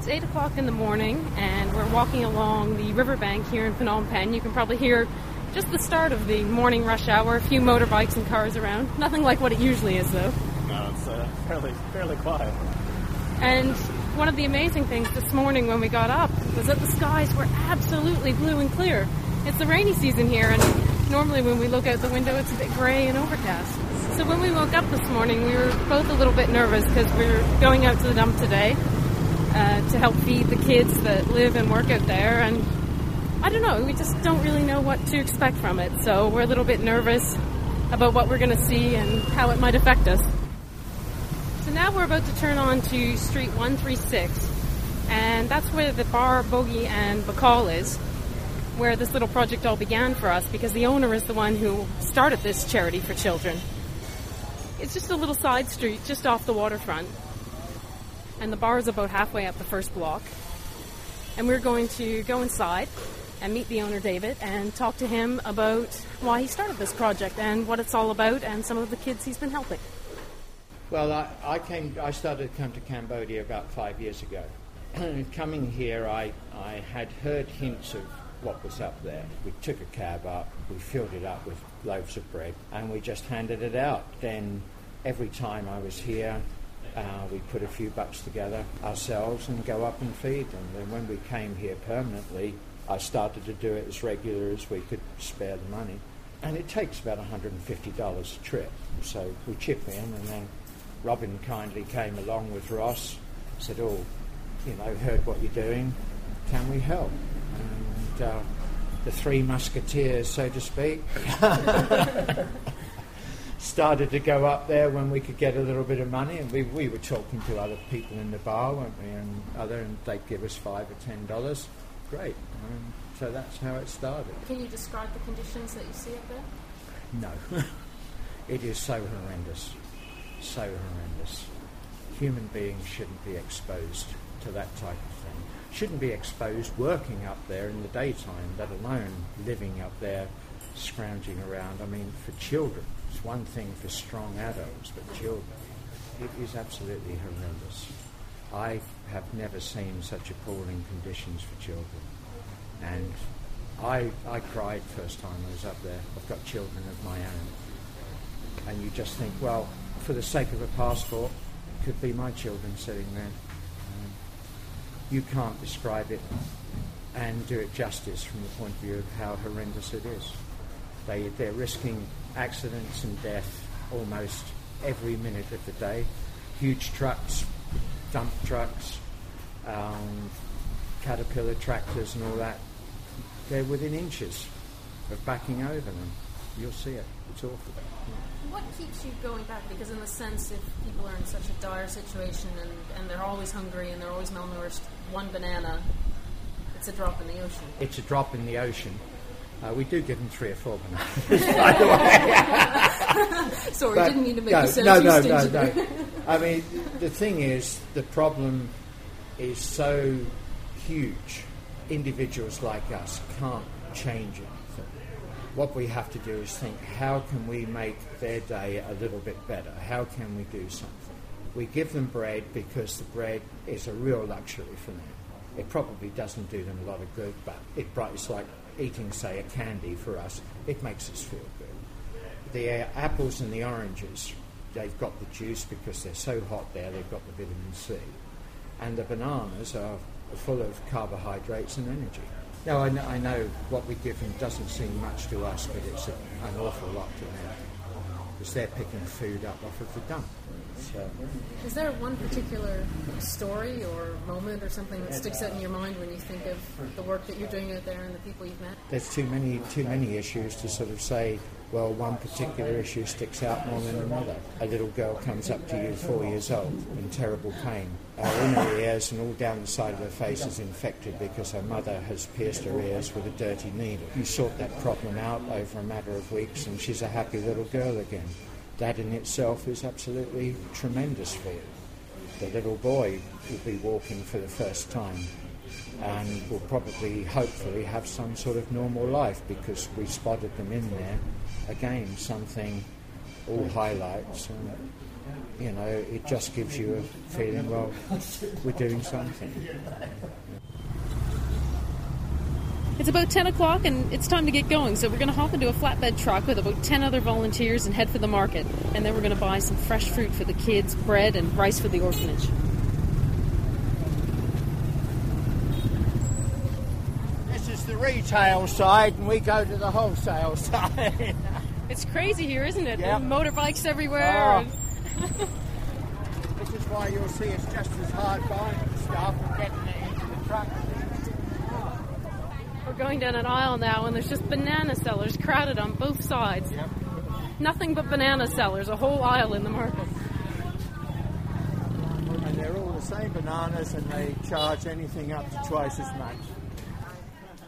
It's 8 o'clock in the morning, and we're walking along the riverbank here in Phnom Penh. You can probably hear just the start of the morning rush hour, a few motorbikes and cars around. Nothing like what it usually is, though. No, it's uh, fairly, fairly quiet. And one of the amazing things this morning when we got up was that the skies were absolutely blue and clear. It's the rainy season here, and normally when we look out the window, it's a bit grey and overcast. So when we woke up this morning, we were both a little bit nervous because we are going out to the dump today uh, to help feed the kids that live and work out there, and I don't know, we just don't really know what to expect from it. So we're a little bit nervous about what we're going to see and how it might affect us. So now we're about to turn on to Street 136, and that's where the bar Bogey and Bacall is, where this little project all began for us because the owner is the one who started this charity for children. It's just a little side street just off the waterfront, and the bar is about halfway up the first block. And we're going to go inside and meet the owner, David, and talk to him about why he started this project and what it's all about and some of the kids he's been helping. Well, I, I came. I started to come to Cambodia about five years ago. Coming here, I, I had heard hints of what was up there. We took a cab up, we filled it up with loaves of bread, and we just handed it out. Then every time I was here, uh, we put a few bucks together ourselves and go up and feed them. And when we came here permanently, I started to do it as regular as we could spare the money. And it takes about $150 a trip. So we chip in, and then Robin kindly came along with Ross, said, Oh, you know, heard what you're doing, can we help? And uh, the three musketeers, so to speak, started to go up there when we could get a little bit of money, and we, we were talking to other people in the bar, weren't we, and other, and they'd give us five or ten dollars. Great. Um, so that's how it started. Can you describe the conditions that you see up there? No. it is so horrendous. So horrendous. Human beings shouldn't be exposed to that type of thing. Shouldn't be exposed working up there in the daytime, let alone living up there, scrounging around. I mean, for children, it's one thing for strong adults, but children, it is absolutely horrendous. I have never seen such appalling conditions for children. And I, I cried first time I was up there. I've got children of my own. And you just think, well, for the sake of a passport, it could be my children sitting there. Um, you can't describe it and do it justice from the point of view of how horrendous it is. They, they're risking accidents and death almost every minute of the day. Huge trucks, dump trucks, um, caterpillar tractors, and all that. They're within inches of backing over them. You'll see it. It's awful. Yeah. What keeps you going back? Because, in the sense, if people are in such a dire situation and, and they're always hungry and they're always malnourished, one banana, it's a drop in the ocean. It's a drop in the ocean. Uh, we do give them three or four bananas, by the way. Sorry, but, didn't mean to make no, you sound no, no, no, no. I mean, the thing is, the problem is so huge. Individuals like us can't change it. What we have to do is think, how can we make their day a little bit better? How can we do something? We give them bread because the bread is a real luxury for them. It probably doesn't do them a lot of good, but it, it's like eating, say, a candy for us, it makes us feel good. The uh, apples and the oranges, they've got the juice because they're so hot there, they've got the vitamin C. And the bananas are full of carbohydrates and energy. Now, I know, I know what we give them doesn't seem much to us, but it's an awful lot to them because they're picking food up off of the dump. Is there one particular story or moment or something that sticks out in your mind when you think of the work that you're doing out there and the people you've met? There's too many too many issues to sort of say. Well, one particular issue sticks out more than another. A little girl comes up to you, four years old, in terrible pain. Her inner ears and all down the side of her face is infected because her mother has pierced her ears with a dirty needle. You sort that problem out over a matter of weeks, and she's a happy little girl again that in itself is absolutely tremendous for you. The little boy will be walking for the first time and will probably, hopefully, have some sort of normal life because we spotted them in there. Again, something, all highlights. And you know, it just gives you a feeling, well, we're doing something. It's about 10 o'clock and it's time to get going, so we're going to hop into a flatbed truck with about 10 other volunteers and head for the market. And then we're going to buy some fresh fruit for the kids, bread, and rice for the orphanage. This is the retail side, and we go to the wholesale side. It's crazy here, isn't it? Yep. Motorbikes everywhere. Oh. and- this is why you'll see it's just as hard buying stuff and getting it into the truck. Going down an aisle now, and there's just banana sellers crowded on both sides. Yep. Nothing but banana sellers, a whole aisle in the market. And they're all the same bananas, and they charge anything up to twice as much.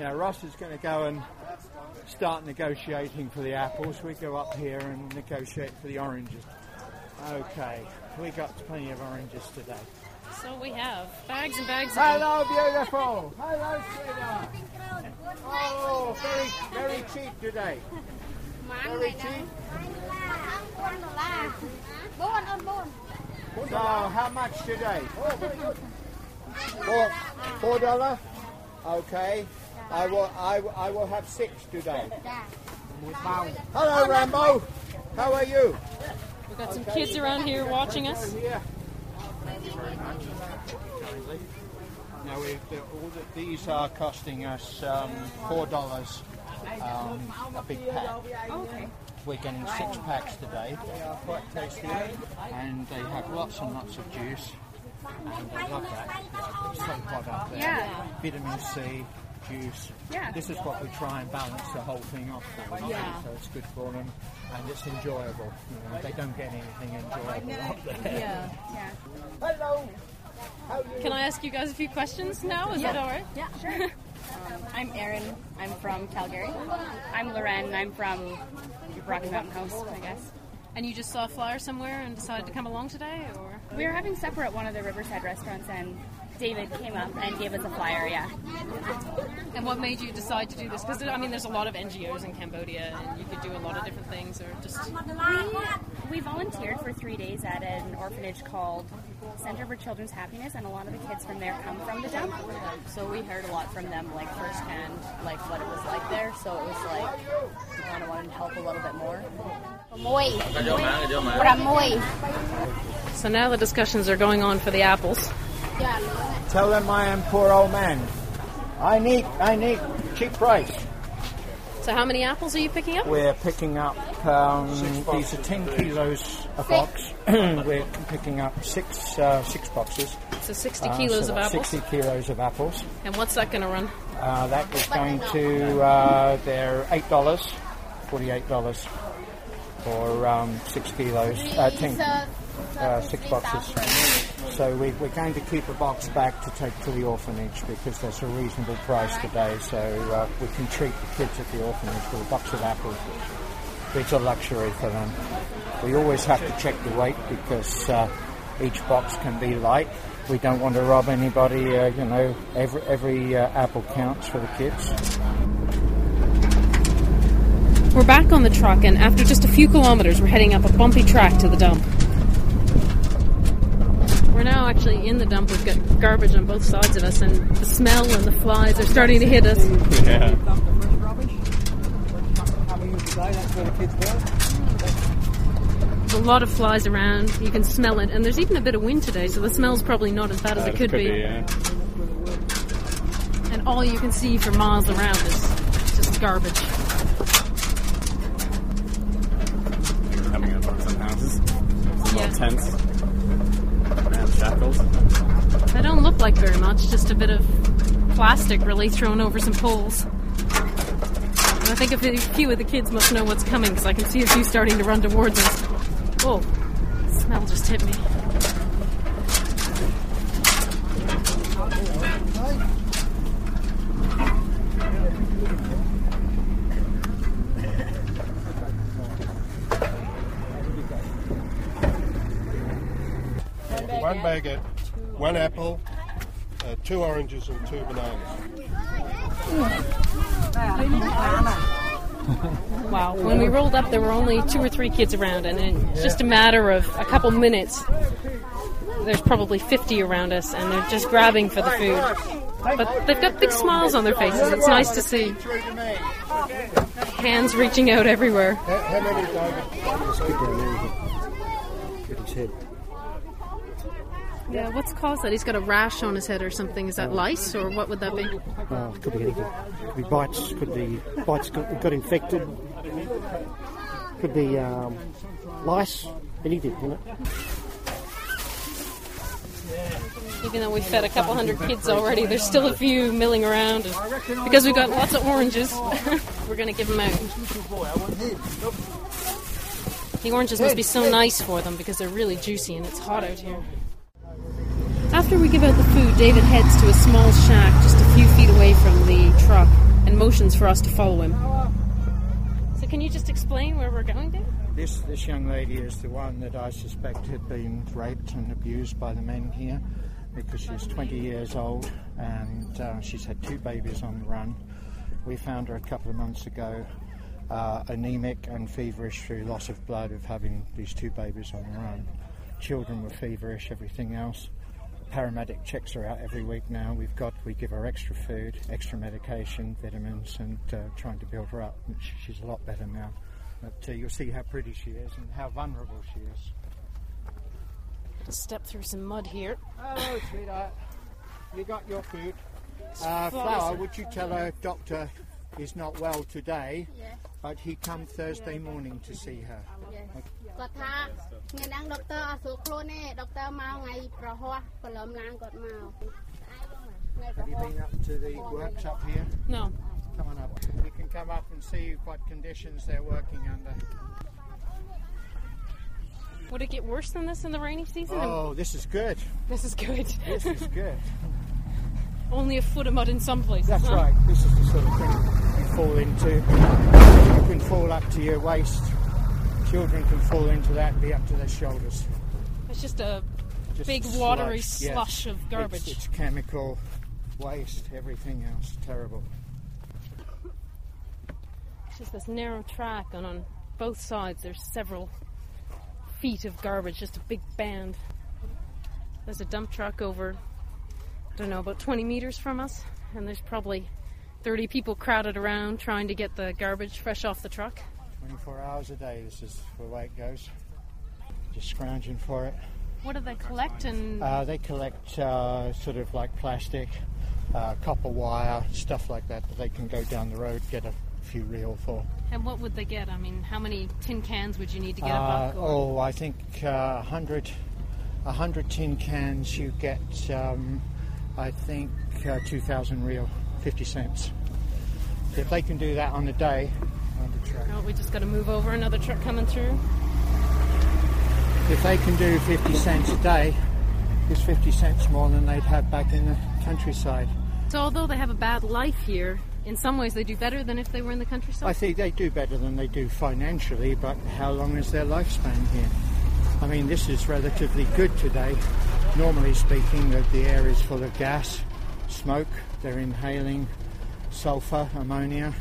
Now Ross is going to go and start negotiating for the apples. We go up here and negotiate for the oranges. Okay, we got plenty of oranges today. So we have bags and bags of. Hello, beautiful. Hello, sweetheart. Oh, very, very cheap today. Very cheap. So, oh, how much today? Oh, oh, four, four dollar. Okay. I will. I, will- I will have six today. Hello, Rambo. How are you? We've got some kids around here watching us. You very much. Kindly. Now, we, the, all the, these are costing us um, four dollars um, a big pack. Okay. We're getting six packs today. They are quite tasty, and they have lots and lots of juice. And I love that. It's so hot up there. Yeah. Vitamin C, juice. Yeah. This is what we try and balance the whole thing off for. you Yeah. So it's good for them, and it's enjoyable. You know, they don't get anything enjoyable up there. Yeah. Hello. How you? Can I ask you guys a few questions now? Is that all right? Yeah, sure. um, I'm Erin. I'm from Calgary. I'm Loren. I'm from Rocky Mountain House, I guess. And you just saw a flyer somewhere and decided to come along today, or? We were having supper at one of the Riverside restaurants, and David came up and gave us a flyer. Yeah. And what made you decide to do this? Because I mean, there's a lot of NGOs in Cambodia, and you could do a lot of different things, or just We, we volunteered for three days at an orphanage called Center for Children's Happiness, and a lot of the kids from there come from the dump. So we heard a lot from them, like firsthand, like what it was like there. So it was like we kind of wanted to help a little bit more. Mui. Ramui. so now the discussions are going on for the apples. Tell them I am poor old man. I need, I need cheap price. So how many apples are you picking up? We're picking up, um, these are 10 kilos a box. We're picking up six, uh, six boxes. So 60 Uh, kilos so of that's apples. 60 kilos of apples. And what's that going to run? Uh, that is going to, uh, they're $8, $48 for um, six kilos, uh, 10, uh, six boxes. So we, we're going to keep a box back to take to the orphanage because that's a reasonable price today. So uh, we can treat the kids at the orphanage with a box of apples. It's a luxury for them. We always have to check the weight because uh, each box can be light. We don't want to rob anybody. Uh, you know, every every uh, apple counts for the kids. We're back on the truck, and after just a few kilometers, we're heading up a bumpy track to the dump. We're now actually in the dump. We've got garbage on both sides of us, and the smell and the flies are starting to hit us. Yeah. There's a lot of flies around. You can smell it, and there's even a bit of wind today, so the smell's probably not as bad as it could, be. yeah. And all you can see for miles around is just garbage. Really thrown over some poles. And I think a few- of the kids must know what's coming because I can see a few starting to run towards us. Whoa, smell just hit me. One baguette, one apple, two oranges, and two bananas. Wow. When we rolled up, there were only two or three kids around, and in just a matter of a couple minutes, there's probably 50 around us, and they're just grabbing for the food. But they've got big smiles on their faces. It's nice to see. Hands reaching out everywhere. How, how many, David? Just keep down there. Get his head. Yeah, what's caused that? He's got a rash on his head or something. Is that lice, or what would that be? Uh, could be anything. Could be bites. Could be bites got, got infected. Could be um, lice. Anything, you know. Even though we fed a couple hundred kids already, there's still a few milling around. And because we've got lots of oranges, we're going to give them out. The oranges must be so nice for them because they're really juicy and it's hot out here. After we give out the food, David heads to a small shack just a few feet away from the truck and motions for us to follow him. So, can you just explain where we're going to? This, this young lady is the one that I suspect had been raped and abused by the men here because she's 20 years old and uh, she's had two babies on the run. We found her a couple of months ago, uh, anemic and feverish through loss of blood of having these two babies on the run. Children were feverish, everything else. Paramedic checks her out every week now. We've got, we give her extra food, extra medication, vitamins, and uh, trying to build her up. And She's a lot better now. But uh, you'll see how pretty she is and how vulnerable she is. Step through some mud here. Hello, sweetheart. You got your food. Uh, Flower, would you tell her doctor is not well today, but he come Thursday morning to see her? គាត់ថាថ្ងៃហ្នឹងដុកទ័រអត់ស្រួលខ្លួនទេដុកទ័រមកថ្ងៃប្រហោះព្រលឹមឡើងគាត់មកថ្ងៃប្រ Have you ហោះ been up to the works up here? No. Come on up. You can come up and see what conditions they're working under. Would it get worse than this in the rainy season? Oh, this is good. This is good. This is good. Only a foot of mud in some places. That's huh? right. This is the sort of thing you fall into. You can fall up to your waist. Children can fall into that and be up to their shoulders. It's just a Just big watery yes. slush of garbage. It's, it's chemical waste, everything else. Terrible. It's just this narrow track, and on both sides there's several feet of garbage, just a big band. There's a dump truck over, I don't know, about 20 meters from us, and there's probably 30 people crowded around trying to get the garbage fresh off the truck. 24 hours a day, this is the way it goes. Just scrounging for it. What do they collect and Uh, they collect uh, sort of like plastic, uh, copper wire, stuff like that that they can go down the road, get a few riel for. and what would they get? I mean, how many tin cans would you need to get a Uh, buck? Or, oh, I think uh, 100, 100 tin cans, you get, um, I think, uh, 2,000 riel, 50 cents. If they can do that on a day, on the truck. Oh, we just got to move over another truck coming through. If they can do 50 cents a day, it's 50 cents more than they'd have back in the countryside. So although they have a bad life here, in some ways they do better than if they were in the countryside? I think they do better than they do financially, but how long is their lifespan here? I mean, this is relatively good today. Normally speaking, the, the air is full of gas, smoke, they're inhaling sulfur, ammonia,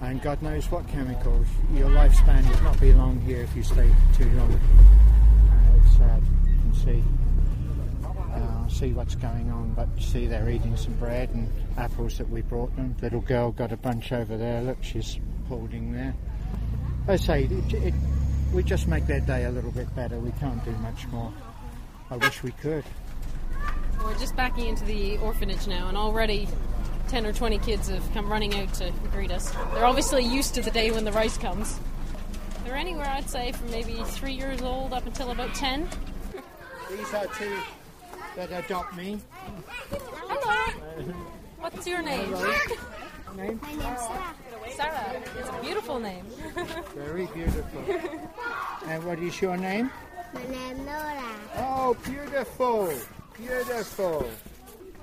and God knows what chemicals. Your lifespan would not be long here if you stay too long. Uh, it's sad. You can see. Uh, see what's going on, but you see they're eating some bread and apples that we brought them. Little girl got a bunch over there. Look, she's holding there. I say it, it, we just make their day a little bit better. We can't do much more. I wish we could. We're just backing into the orphanage now, and already 10 or 20 kids have come running out to greet us. They're obviously used to the day when the rice comes. They're anywhere, I'd say, from maybe three years old up until about 10. These are two that adopt me. Hello! What's your name? Name? My name's Sarah. Sarah. It's a beautiful name. Very beautiful. and what is your name? My name Nora Oh, beautiful, beautiful.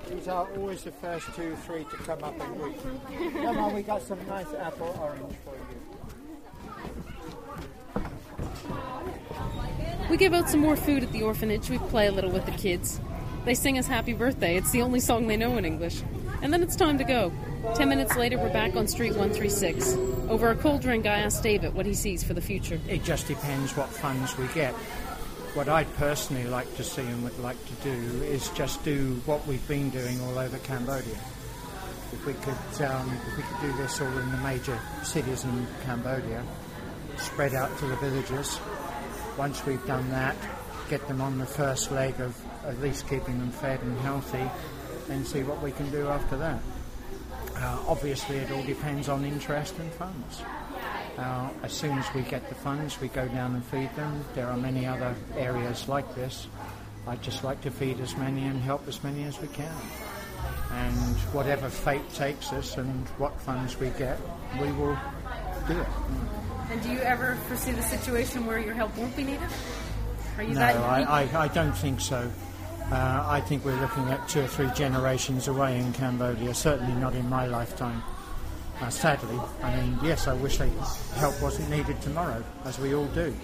These are always the first two, three to come up and greet me. Come on, we got some nice apple orange for you. We give out some more food at the orphanage. We play a little with the kids. They sing us happy birthday. It's the only song they know in English. And then it's time to go. Ten minutes later, we're back on Street 136. Over a cold drink, I asked David what he sees for the future. It just depends what funds we get. What I'd personally like to see and would like to do is just do what we've been doing all over Cambodia. If we could, um, if we could do this all in the major cities in Cambodia, spread out to the villages. Once we've done that, get them on the first leg of at least keeping them fed and healthy, and see what we can do after that. Uh, obviously, it all depends on interest and funds. Uh, as soon as we get the funds, we go down and feed them. There are many other areas like this. I'd just like to feed as many and help as many as we can. And whatever fate takes us and what funds we get, we will do it. And do you ever foresee the situation where your help won't be needed? Are you No, that I, I, I don't think so. Uh, I think we're looking at two or three generations away in Cambodia, certainly not in my lifetime. Uh, sadly, I mean, yes, I wish they, help wasn't needed tomorrow, as we all do.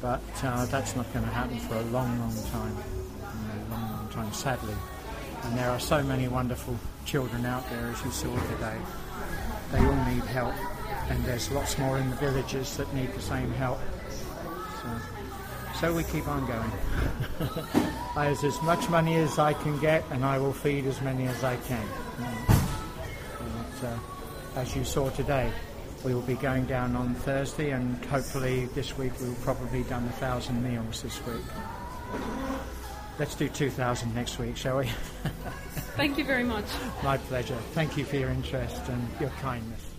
But uh, that's not going to happen for a long, long time. You know, long, long time, sadly. And there are so many wonderful children out there, as you saw today. They all need help. And there's lots more in the villages that need the same help. So, so we keep on going. I have as much money as I can get, and I will feed as many as I can. And, uh, as you saw today, we will be going down on Thursday, and hopefully this week we'll probably done a thousand meals this week. Let's do 2,000 next week, shall we? Thank you very much. My pleasure. Thank you for your interest and your kindness.